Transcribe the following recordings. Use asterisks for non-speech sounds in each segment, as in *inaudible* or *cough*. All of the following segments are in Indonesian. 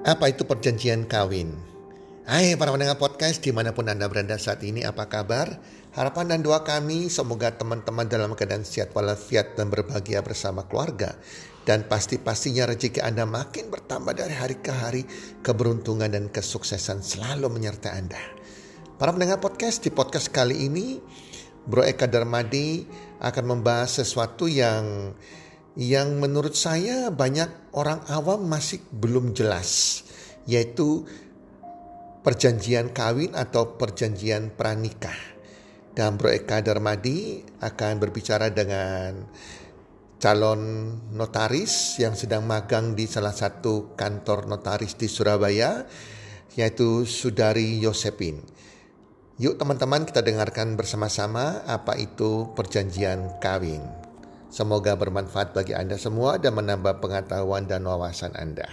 Apa itu perjanjian kawin? Hai para pendengar podcast di mana pun Anda berada saat ini apa kabar? Harapan dan doa kami semoga teman-teman dalam keadaan sehat walafiat dan berbahagia bersama keluarga. Dan pasti-pastinya rezeki Anda makin bertambah dari hari ke hari. Keberuntungan dan kesuksesan selalu menyertai Anda. Para pendengar podcast di podcast kali ini Bro Eka Darmadi akan membahas sesuatu yang yang menurut saya banyak orang awam masih belum jelas, yaitu perjanjian kawin atau perjanjian pranikah. Dan Bro Eka Darmadi akan berbicara dengan calon notaris yang sedang magang di salah satu kantor notaris di Surabaya, yaitu Sudari Yosepin. Yuk teman-teman kita dengarkan bersama-sama apa itu perjanjian kawin. Semoga bermanfaat bagi Anda semua dan menambah pengetahuan dan wawasan Anda.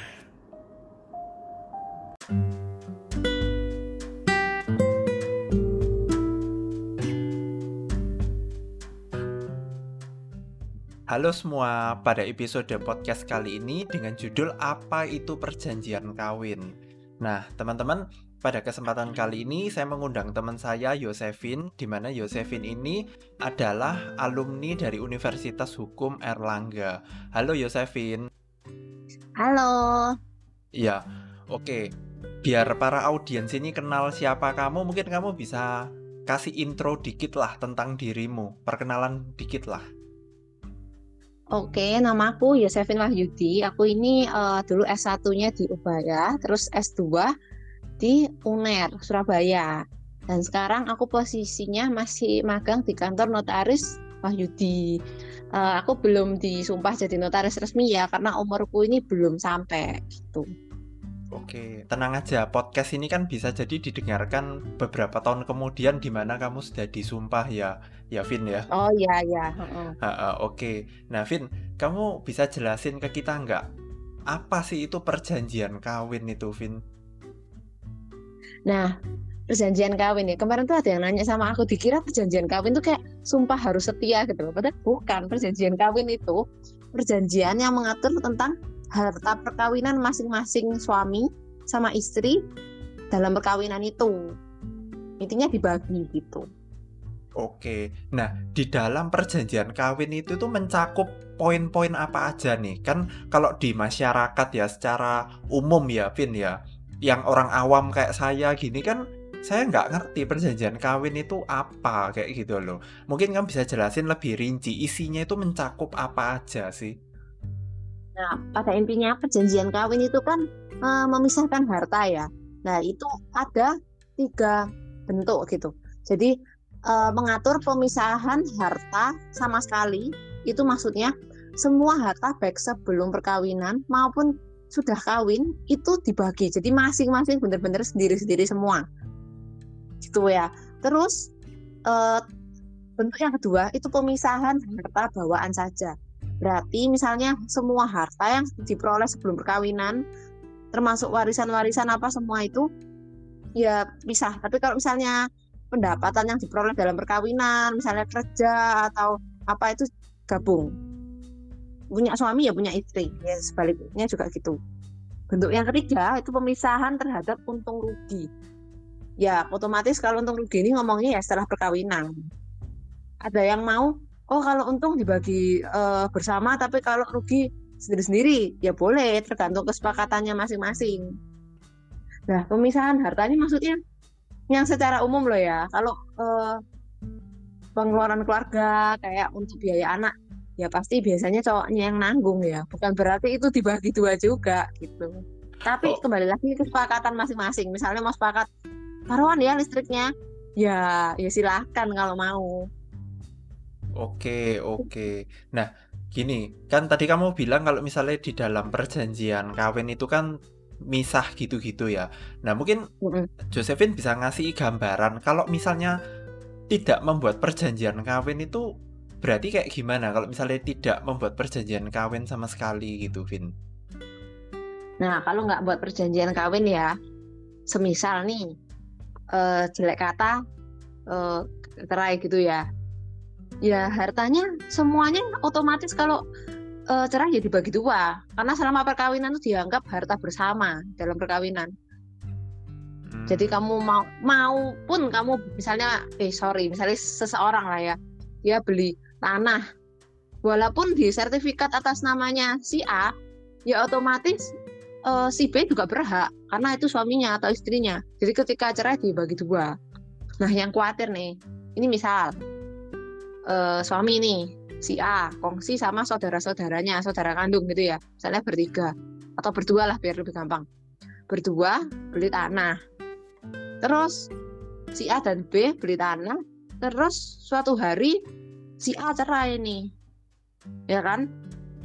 Halo semua, pada episode podcast kali ini dengan judul Apa itu Perjanjian Kawin. Nah, teman-teman, pada kesempatan kali ini saya mengundang teman saya Yosefin di mana Yosefin ini adalah alumni dari Universitas Hukum Erlangga. Halo Yosefin. Halo. Iya. Oke. Biar para audiens ini kenal siapa kamu, mungkin kamu bisa kasih intro dikit lah tentang dirimu, perkenalan dikit lah. Oke, nama aku Yosefin Wahyudi. Aku ini uh, dulu S1-nya di Ubaya, terus S2 di UNER Surabaya dan sekarang aku posisinya masih magang di kantor notaris Wahyudi. Uh, aku belum disumpah jadi notaris resmi ya karena umurku ini belum sampai gitu. Oke, tenang aja. Podcast ini kan bisa jadi didengarkan beberapa tahun kemudian di mana kamu sudah disumpah ya, ya Vin ya. Oh iya ya. Uh -uh, Oke, nah Vin, kamu bisa jelasin ke kita nggak apa sih itu perjanjian kawin itu, Vin? Nah, perjanjian kawin ya. Kemarin tuh ada yang nanya sama aku, dikira perjanjian kawin tuh kayak sumpah harus setia gitu loh. Padahal bukan. Perjanjian kawin itu perjanjian yang mengatur tentang harta perkawinan masing-masing suami sama istri dalam perkawinan itu. Intinya dibagi gitu. Oke, nah di dalam perjanjian kawin itu tuh mencakup poin-poin apa aja nih? Kan kalau di masyarakat ya secara umum ya, Vin ya, yang orang awam kayak saya gini kan saya nggak ngerti perjanjian kawin itu apa kayak gitu loh. Mungkin kamu bisa jelasin lebih rinci isinya itu mencakup apa aja sih? Nah, pada intinya perjanjian kawin itu kan e, memisahkan harta ya. Nah, itu ada tiga bentuk gitu. Jadi e, mengatur pemisahan harta sama sekali itu maksudnya semua harta baik sebelum perkawinan maupun sudah kawin itu dibagi. Jadi masing-masing bener-bener sendiri-sendiri semua. Gitu ya. Terus eh, bentuk yang kedua itu pemisahan harta bawaan saja. Berarti misalnya semua harta yang diperoleh sebelum perkawinan termasuk warisan-warisan apa semua itu ya bisa tapi kalau misalnya pendapatan yang diperoleh dalam perkawinan misalnya kerja atau apa itu gabung punya suami ya punya istri. Ya sebaliknya juga gitu. Bentuk yang ketiga itu pemisahan terhadap untung rugi. Ya otomatis kalau untung rugi ini ngomongnya ya setelah perkawinan. Ada yang mau oh kalau untung dibagi uh, bersama tapi kalau rugi sendiri-sendiri. Ya boleh tergantung kesepakatannya masing-masing. Nah pemisahan harta ini maksudnya yang secara umum loh ya. Kalau uh, pengeluaran keluarga kayak untuk biaya anak ya pasti biasanya cowoknya yang nanggung ya. Bukan berarti itu dibagi dua juga gitu. Tapi oh. kembali lagi kesepakatan masing-masing. Misalnya mau sepakat taruhan ya listriknya. Ya ya silahkan kalau mau. Oke oke. Nah gini kan tadi kamu bilang kalau misalnya di dalam perjanjian kawin itu kan misah gitu-gitu ya. Nah mungkin. Josephine bisa ngasih gambaran kalau misalnya tidak membuat perjanjian kawin itu Berarti kayak gimana kalau misalnya tidak membuat perjanjian kawin sama sekali gitu, Vin? Nah, kalau nggak buat perjanjian kawin ya, semisal nih uh, jelek kata uh, terai gitu ya, ya hartanya semuanya otomatis kalau eh, cerai ya dibagi dua karena selama perkawinan itu dianggap harta bersama dalam perkawinan jadi Hmm. kamu mau mau pun kamu misalnya eh sorry misalnya seseorang lah ya dia beli tanah. Walaupun di sertifikat atas namanya si A ya otomatis eh, si B juga berhak karena itu suaminya atau istrinya. Jadi ketika cerai dibagi dua. Nah yang khawatir nih ini misal eh, suami nih si A kongsi sama saudara-saudaranya saudara kandung gitu ya misalnya bertiga atau berdua lah biar lebih gampang. Berdua beli tanah. Terus si A dan B beli tanah terus suatu hari si A cerai nih ya kan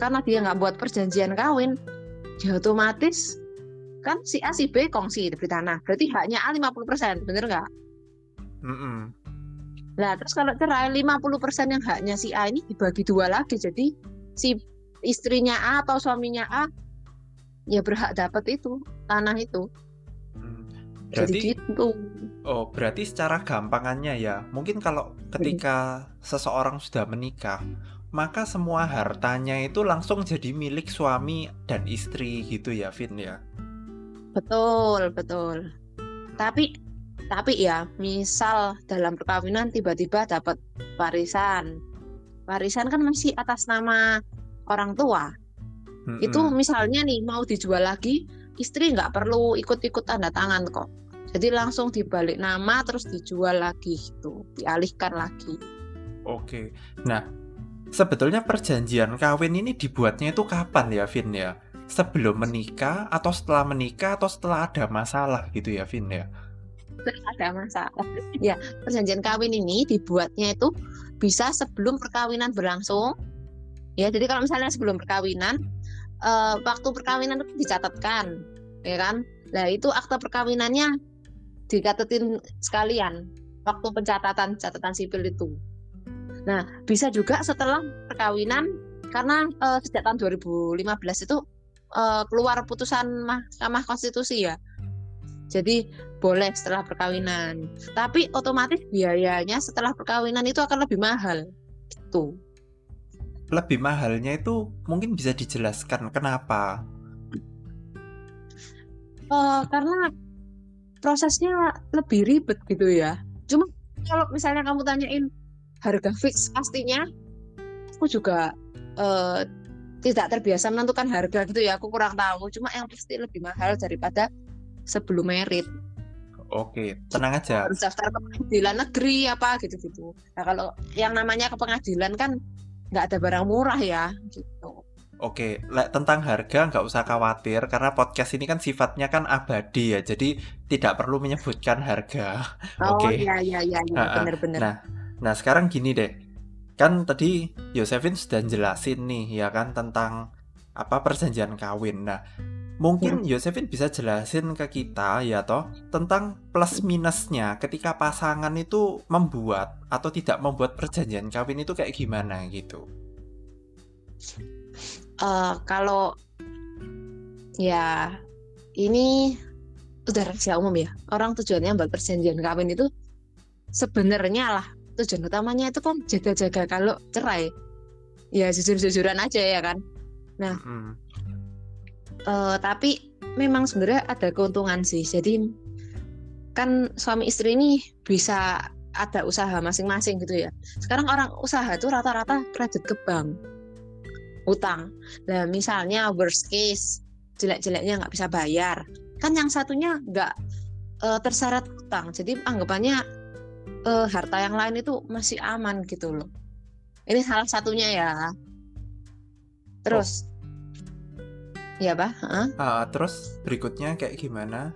karena dia nggak buat perjanjian kawin ya otomatis kan si A si B kongsi beli tanah berarti haknya A 50% bener nggak Mm-mm. Nah, terus kalau cerai 50% yang haknya si A ini dibagi dua lagi. Jadi si istrinya A atau suaminya A ya berhak dapat itu tanah itu. Hmm. Jadi Berarti gitu. oh berarti secara gampangannya ya mungkin kalau ketika seseorang sudah menikah maka semua hartanya itu langsung jadi milik suami dan istri gitu ya Vin ya. Betul, betul. Tapi tapi ya, misal dalam perkawinan tiba-tiba dapat warisan. Warisan kan masih atas nama orang tua. Mm-mm. Itu misalnya nih mau dijual lagi, istri nggak perlu ikut-ikut tanda tangan kok. Jadi langsung dibalik nama terus dijual lagi gitu, dialihkan lagi. Oke. Nah, sebetulnya perjanjian kawin ini dibuatnya itu kapan ya, Vin ya? Sebelum menikah atau setelah menikah atau setelah ada masalah gitu ya, Vin ya? ada masalah. *laughs* Ya, perjanjian kawin ini dibuatnya itu bisa sebelum perkawinan berlangsung. Ya, jadi kalau misalnya sebelum perkawinan, eh, waktu perkawinan itu dicatatkan, ya kan? Nah, itu akta perkawinannya dikatetin sekalian waktu pencatatan catatan sipil itu. Nah, bisa juga setelah perkawinan karena eh, sejak tahun 2015 itu eh, keluar putusan Mahkamah Konstitusi ya. Jadi boleh setelah perkawinan. Tapi otomatis biayanya setelah perkawinan itu akan lebih mahal. Gitu. Lebih mahalnya itu mungkin bisa dijelaskan kenapa? Eh, karena prosesnya lebih ribet gitu ya. Cuma kalau misalnya kamu tanyain harga fix pastinya, aku juga eh, tidak terbiasa menentukan harga gitu ya. Aku kurang tahu. Cuma yang pasti lebih mahal daripada sebelum merit. Oke, tenang aja. harus daftar ke pengadilan negeri apa gitu-gitu. Nah kalau yang namanya ke pengadilan kan nggak ada barang murah ya gitu. Oke, tentang harga nggak usah khawatir karena podcast ini kan sifatnya kan abadi ya, jadi tidak perlu menyebutkan harga. Oh Oke. iya iya iya iya, bener-bener. Nah, nah sekarang gini deh, kan tadi Yosefin sudah jelasin nih ya kan tentang apa perjanjian kawin. Nah, mungkin Yosefin bisa jelasin ke kita ya toh tentang plus minusnya ketika pasangan itu membuat atau tidak membuat perjanjian kawin itu kayak gimana gitu. Eh, kalau ya ini udah rahasia umum ya. Orang tujuannya buat perjanjian kawin itu sebenarnya lah tujuan utamanya itu kan jaga-jaga kalau cerai. Ya jujur-jujuran aja ya kan. Mm-mm. Eh, tapi memang sebenarnya ada keuntungan sih. Jadi kan suami istri ini bisa ada usaha masing-masing gitu ya. Sekarang orang usaha itu rata-rata kredit ke bank, utang. Nah misalnya worst case jelek-jeleknya nggak bisa bayar, kan yang satunya nggak eh, terseret utang. Jadi anggapannya eh, harta yang lain itu masih aman gitu loh. Ini salah satunya ya. Terus, ya pak? Heeh. Ah, terus berikutnya kayak gimana?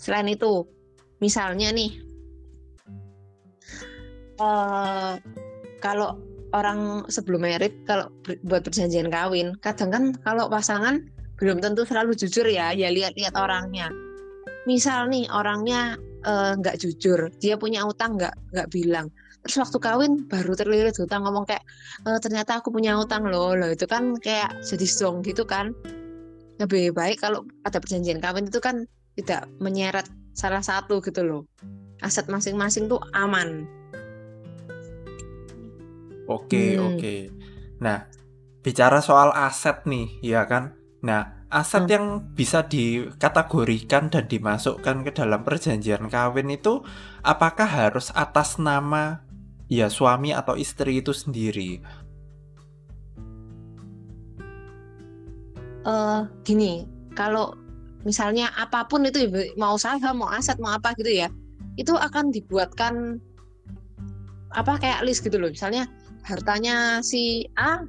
Selain itu, misalnya nih, eh kalau orang sebelum merit, kalau buat perjanjian kawin, kadang kan kalau pasangan belum tentu selalu jujur ya, ya lihat-lihat orangnya. Misal nih orangnya eh, nggak jujur, dia punya utang nggak nggak bilang. Terus waktu kawin baru terlilit utang ngomong kayak "Eh, ternyata aku punya utang loh, loh itu kan kayak jadi song gitu kan. Lebih baik kalau ada perjanjian kawin itu kan tidak menyeret salah satu gitu loh. Aset masing-masing tuh aman. Oke, Hmm. oke. Nah, bicara soal aset nih, ya kan? Nah, aset Hmm. yang bisa dikategorikan dan dimasukkan ke dalam perjanjian kawin itu apakah harus atas nama ya suami atau istri itu sendiri? eh gini, kalau misalnya apa pun itu mau saham, mau aset, mau apa gitu ya, itu akan dibuatkan apa kayak list gitu loh. Misalnya hartanya si A,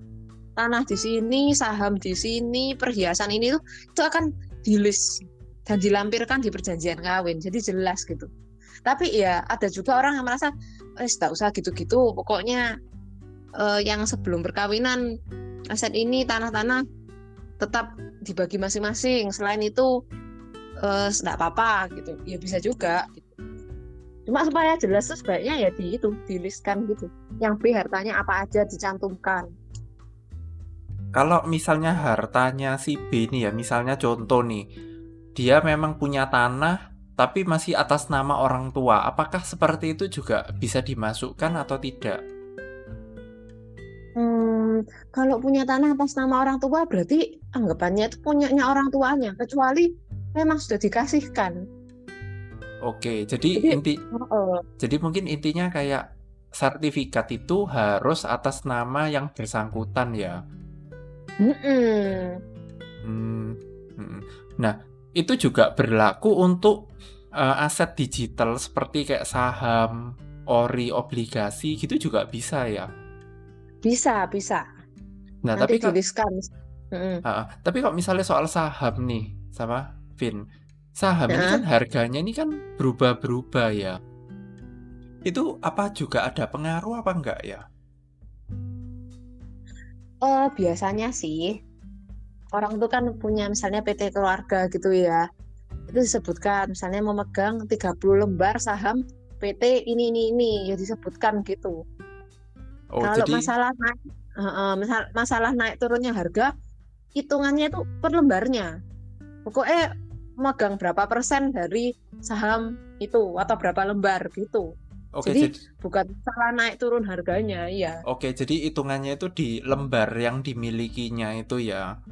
tanah di sini, saham di sini, perhiasan ini tuh itu akan di list dan dilampirkan di perjanjian kawin. Jadi jelas gitu. Tapi ya ada juga orang yang merasa eh tak usah gitu-gitu, pokoknya eh, yang sebelum perkawinan aset ini tanah-tanah tetap dibagi masing-masing. Selain itu tidak apa-apa gitu. Ya bisa juga. Gitu. Cuma supaya jelas tuh sebaiknya ya di itu dilistkan gitu. Yang B hartanya apa aja dicantumkan. Kalau misalnya hartanya si B nih ya, misalnya contoh nih, dia memang punya tanah tapi masih atas nama orang tua. Apakah seperti itu juga bisa dimasukkan atau tidak? Hmm, kalau punya tanah atas nama orang tua berarti anggapannya itu punyanya orang tuanya, kecuali memang sudah dikasihkan. Oke, jadi, Jadi, inti Oh, jadi mungkin intinya kayak sertifikat itu harus atas nama yang bersangkutan ya. mm-mm. Hmm, mm. Nah, itu juga berlaku untuk eh, aset digital seperti kayak saham, ori, obligasi gitu juga bisa ya. Bisa, bisa. Nah, Nanti tapi dilistkan. Mm-mm. Ah, tapi kok misalnya soal saham nih, sama Vin, saham ini Heeh. kan harganya ini kan berubah-berubah ya. Itu apa juga ada pengaruh apa enggak ya? Eh, biasanya sih orang itu kan punya misalnya PT keluarga gitu ya. Itu disebutkan misalnya memegang 30 lembar saham PT ini ini ini ya disebutkan gitu. Oh, Kalau jadi masalah naik misal- masalah naik turunnya harga hitungannya itu per lembarnya. Pokoknya megang berapa persen dari saham itu atau berapa lembar gitu. oke jadi- jadi Bukan salah naik turun harganya, iya. oke jadi hitungannya itu di lembar yang dimilikinya itu ya.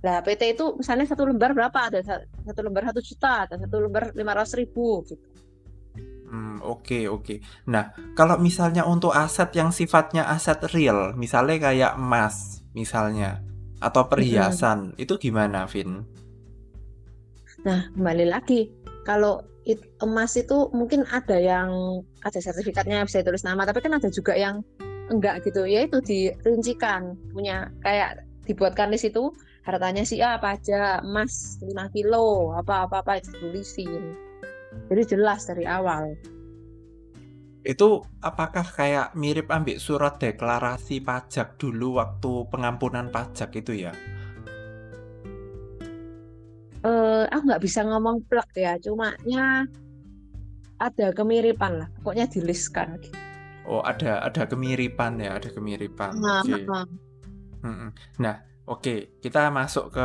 Lah PT itu misalnya satu lembar berapa? Ada sa- satu lembar satu juta, ada satu lembar lima ratus ribu gitu. Hmm, oke oke. Nah, kalau misalnya untuk aset yang sifatnya aset real, misalnya kayak emas, misalnya atau perhiasan, itu gimana, Vin? Nah kembali lagi kalau it- emas itu mungkin ada yang ada sertifikatnya bisa tulis nama, tapi kan ada juga yang enggak gitu. Ya itu dirincikan punya kayak dibuatkan di situ hartanya si apa aja emas 5 kilo apa apa apa itu tulisin. Jadi jelas dari awal. Itu apakah kayak mirip ambil surat deklarasi pajak dulu waktu pengampunan pajak itu ya? Aku nggak bisa ngomong plek ya, cuma nya ada kemiripan lah. Pokoknya dilistkan. Oh, ada ada kemiripan ya, ada kemiripan. Nah, Oke. nah, Mm-mm. Nah, oke, kita masuk ke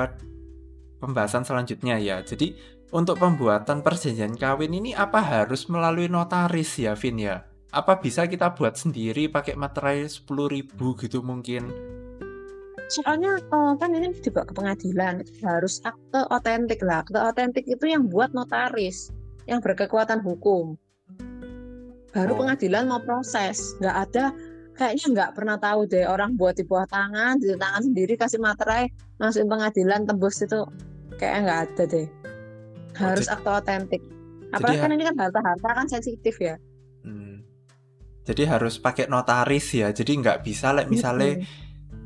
pembahasan selanjutnya ya. Jadi, untuk pembuatan perjanjian kawin ini apa harus melalui notaris ya, Vin ya? Apa bisa kita buat sendiri pakai materai 10.000 gitu mungkin? Soalnya eh, kan ini dibawa ke pengadilan harus akte otentik lah. Akte otentik itu yang buat notaris yang berkekuatan hukum. Baru Oh. pengadilan mau proses. Nggak ada kayaknya nggak pernah tahu deh orang buat di bawah tangan, di tangan sendiri kasih materai masukin pengadilan tembus itu kayaknya nggak ada deh. Harus akte otentik. Apalagi kan ini kan harta-harta kan sensitif ya. Hmm. Jadi harus pakai notaris ya. Jadi nggak bisa, like, misalnya.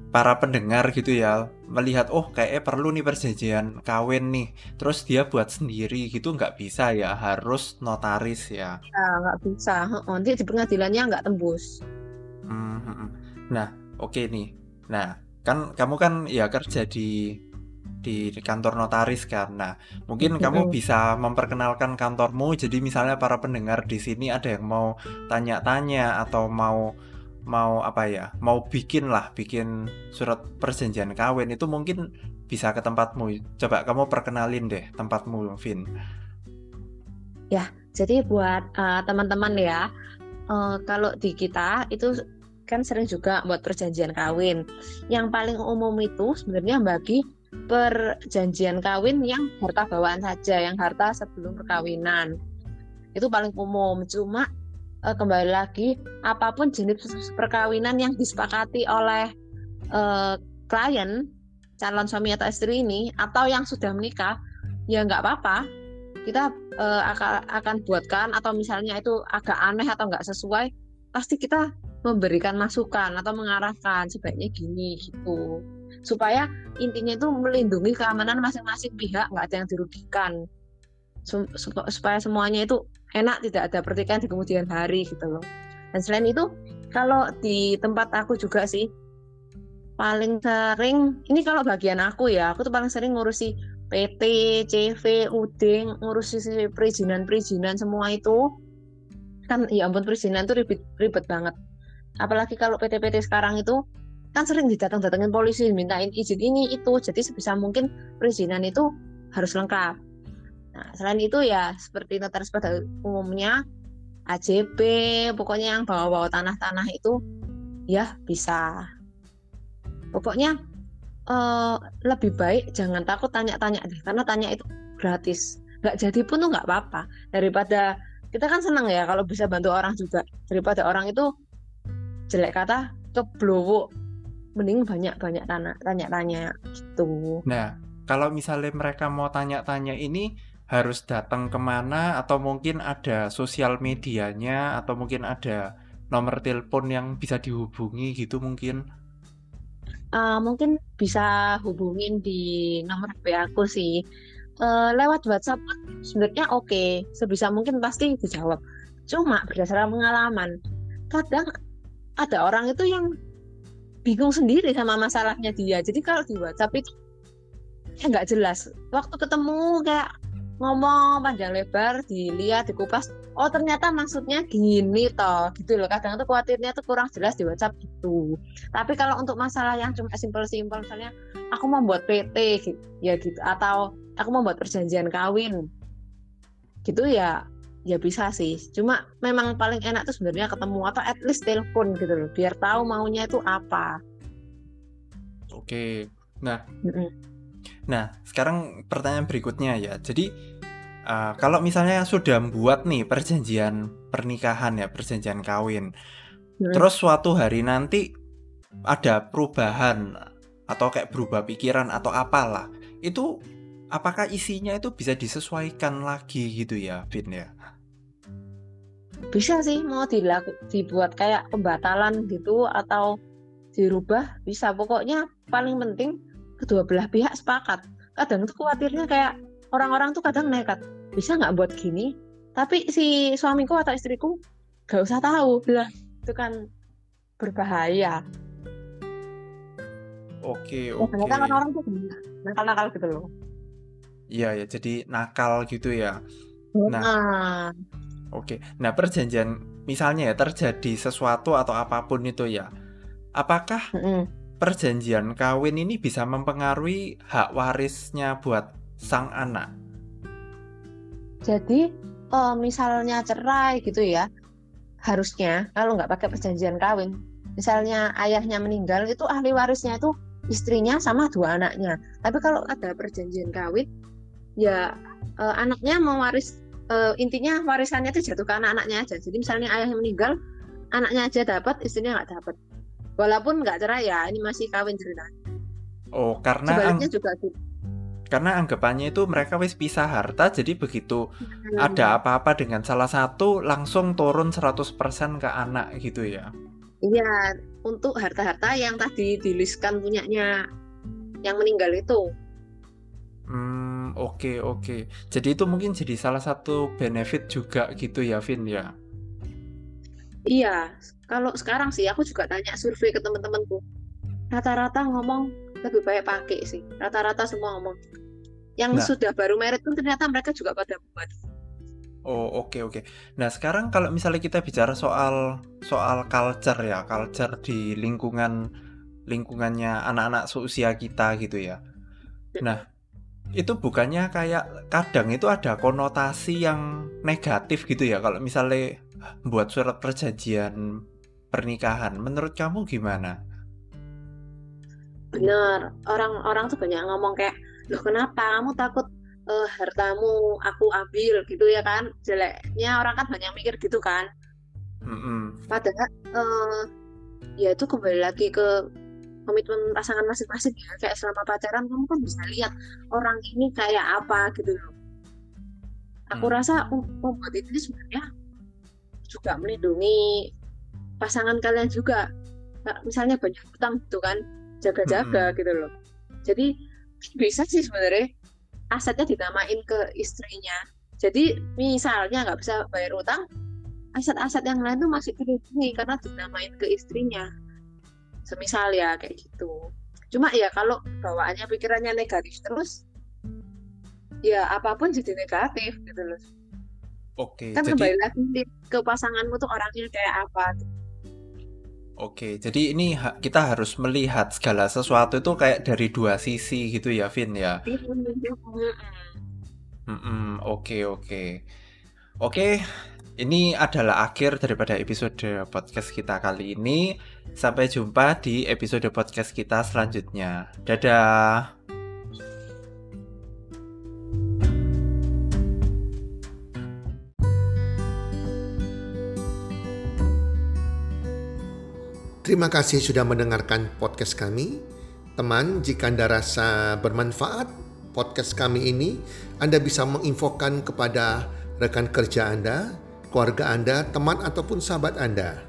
Para pendengar gitu ya melihat oh kayaknya perlu nih perjanjian kawin nih terus dia buat sendiri gitu nggak bisa ya harus notaris ya Ya, nggak bisa. Heeh, Nanti di pengadilannya nggak tembus. Hmm, hmm, hmm. nah oke nih nah kan kamu kan ya kerja di di kantor notaris kan nah mungkin kamu Mm-mm. bisa memperkenalkan kantormu jadi misalnya para pendengar di sini ada yang mau tanya-tanya atau mau mau apa ya mau bikin lah bikin surat perjanjian kawin itu mungkin bisa ke tempatmu coba kamu perkenalin deh tempatmu Vin Jadi buat eh, teman-teman ya, eh, kalau di kita itu kan sering juga buat perjanjian kawin. Yang paling umum itu sebenarnya bagi perjanjian kawin yang harta bawaan saja, yang harta sebelum perkawinan. Itu paling umum. Cuma uh, kembali lagi apa pun jenis perkawinan yang disepakati oleh uh, klien calon suami atau istri ini atau yang sudah menikah ya nggak apa-apa. Kita uh, akan akan buatkan atau misalnya itu agak aneh atau nggak sesuai pasti kita memberikan masukan atau mengarahkan sebaiknya gini gitu. Supaya intinya itu melindungi keamanan masing-masing pihak nggak ada yang dirugikan. Supaya semuanya itu enak tidak ada pertikaian di kemudian hari gitu loh. Dan selain itu kalau di tempat aku juga sih paling sering ini kalau bagian aku ya aku tuh paling sering ngurusi PT, CV, UD, ngurusi perizinan-perizinan semua itu. Kan ya ampun perizinan tuh ribet ribet banget. Apalagi kalau PT-PT sekarang itu kan sering didatang-datangin polisi mintain izin ini itu. Jadi sebisa mungkin perizinan itu harus lengkap nah selain itu ya seperti notaris pada umumnya AJB pokoknya yang bawa-bawa tanah-tanah itu ya bisa. Pokoknya uh, lebih baik jangan takut tanya-tanya deh karena tanya itu gratis. Nggak jadi pun tuh nggak apa-apa. Daripada kita kan senang ya kalau bisa bantu orang juga. Daripada orang itu jelek kata keblowo mending banyak-banyak tanya tanya-tanya gitu. Nah, kalau misalnya mereka mau tanya-tanya ini harus datang ke mana atau mungkin ada sosial medianya atau mungkin ada nomor telepon yang bisa dihubungi gitu mungkin? Uh, mungkin bisa hubungin di nomor HP aku sih. Uh, lewat WhatsApp sebenarnya oke, okay. sebisa mungkin pasti dijawab. Cuma berdasarkan pengalaman, kadang ada orang itu yang bingung sendiri sama masalahnya dia jadi kalau di WhatsApp itu ya nggak jelas waktu ketemu kayak ngomong panjang lebar dilihat dikupas. Oh ternyata maksudnya gini toh gitu loh. Kadang tuh khawatirnya tuh kurang jelas di WhatsApp gitu. Tapi kalau untuk masalah yang cuma simpel-simpel misalnya aku mau buat PT gitu, ya gitu atau aku mau buat perjanjian kawin gitu ya ya bisa sih. Cuma memang paling enak tuh sebenarnya ketemu atau at least telepon gitu loh biar tahu maunya itu apa. Oke. Nah mm-hmm. Nah sekarang pertanyaan berikutnya ya jadi uh, kalau misalnya sudah membuat nih perjanjian pernikahan ya perjanjian kawin mm-hmm. terus suatu hari nanti ada perubahan atau kayak berubah pikiran atau apalah itu apakah isinya itu bisa disesuaikan lagi gitu ya, Vin ya? Bisa sih mau dilaku, dibuat kayak pembatalan gitu atau dirubah bisa. Pokoknya paling penting kedua belah pihak sepakat. Kadang tuh khawatirnya kayak orang-orang tuh kadang nekat. Bisa nggak buat gini? Tapi si suamiku atau istriku gak usah tahu. Lah itu kan berbahaya. Oke, oke. Okay. kan orang tuh nakal-nakal gitu loh. Iya ya, jadi nakal gitu ya. Nah, nah. oke. Nah, perjanjian misalnya ya terjadi sesuatu atau apa pun itu ya. Apakah mm -mm. Perjanjian kawin ini bisa mempengaruhi hak warisnya buat sang anak? Jadi, uh, misalnya cerai gitu ya, harusnya kalau nggak pakai perjanjian kawin, misalnya ayahnya meninggal itu ahli warisnya itu istrinya sama dua anaknya. Tapi kalau ada perjanjian kawin, ya uh, anaknya mewaris uh, intinya warisannya itu jatuh ke anak-anaknya aja jadi misalnya ayahnya meninggal anaknya aja dapat istrinya nggak dapat walaupun nggak cerai ya ini masih kawin cerita oh karena sebaliknya juga gitu karena anggapannya itu mereka wis pisah harta jadi begitu hmm. ada apa-apa dengan salah satu langsung turun 100% ke anak gitu ya iya untuk harta-harta yang tadi diliskan punyanya yang meninggal itu Hmm, oke oke. Jadi itu mungkin jadi salah satu benefit juga gitu ya, Vin ya. Iya, kalau sekarang sih aku juga tanya survei ke teman-temanku. Rata-rata ngomong lebih baik pakai sih. Rata-rata semua ngomong. Yang nah. sudah baru merit pun ternyata mereka juga pada buat. Oh, oke oke. Nah, sekarang kalau misalnya kita bicara soal soal culture ya, culture di lingkungan lingkungannya anak-anak seusia kita gitu ya. Nah, itu bukannya kayak kadang itu ada konotasi yang negatif gitu ya kalau misalnya buat surat perjanjian pernikahan. Menurut kamu gimana? Bener, orang-orang tuh banyak ngomong kayak, loh kenapa kamu takut uh, hartamu aku ambil gitu ya kan? Jeleknya orang kan banyak mikir gitu kan. Mm-mm. Padahal uh, ya itu kembali lagi ke komitmen pasangan masing-masing ya. Kayak selama pacaran kamu kan bisa lihat orang ini kayak apa gitu loh. Aku Hmm. rasa mem- membuat itu sebenarnya juga melindungi pasangan kalian juga. Misalnya banyak hutang gitu kan, jaga-jaga gitu loh. Jadi bisa sih sebenarnya asetnya dinamain ke istrinya. Jadi misalnya nggak bisa bayar utang, aset-aset yang lain tuh masih dilindungi karena dinamain ke istrinya. Semisal ya kayak gitu. Cuma ya kalau bawaannya pikirannya negatif terus, ya apa pun jadi negatif gitu loh. Oke, Kan jadi kembali lagi ke pasanganmu tuh orangnya kayak apa. oke, jadi ini ha- kita harus melihat segala sesuatu itu kayak dari dua sisi gitu ya, Vin ya. Mm-mm, oke, oke. Oke, ini adalah akhir daripada episode podcast kita kali ini. Sampai jumpa di episode podcast kita selanjutnya. Dadah. Terima kasih sudah mendengarkan podcast kami. Teman, jika Anda rasa bermanfaat podcast kami ini, Anda bisa menginfokan kepada rekan kerja Anda, keluarga Anda, teman ataupun sahabat Anda.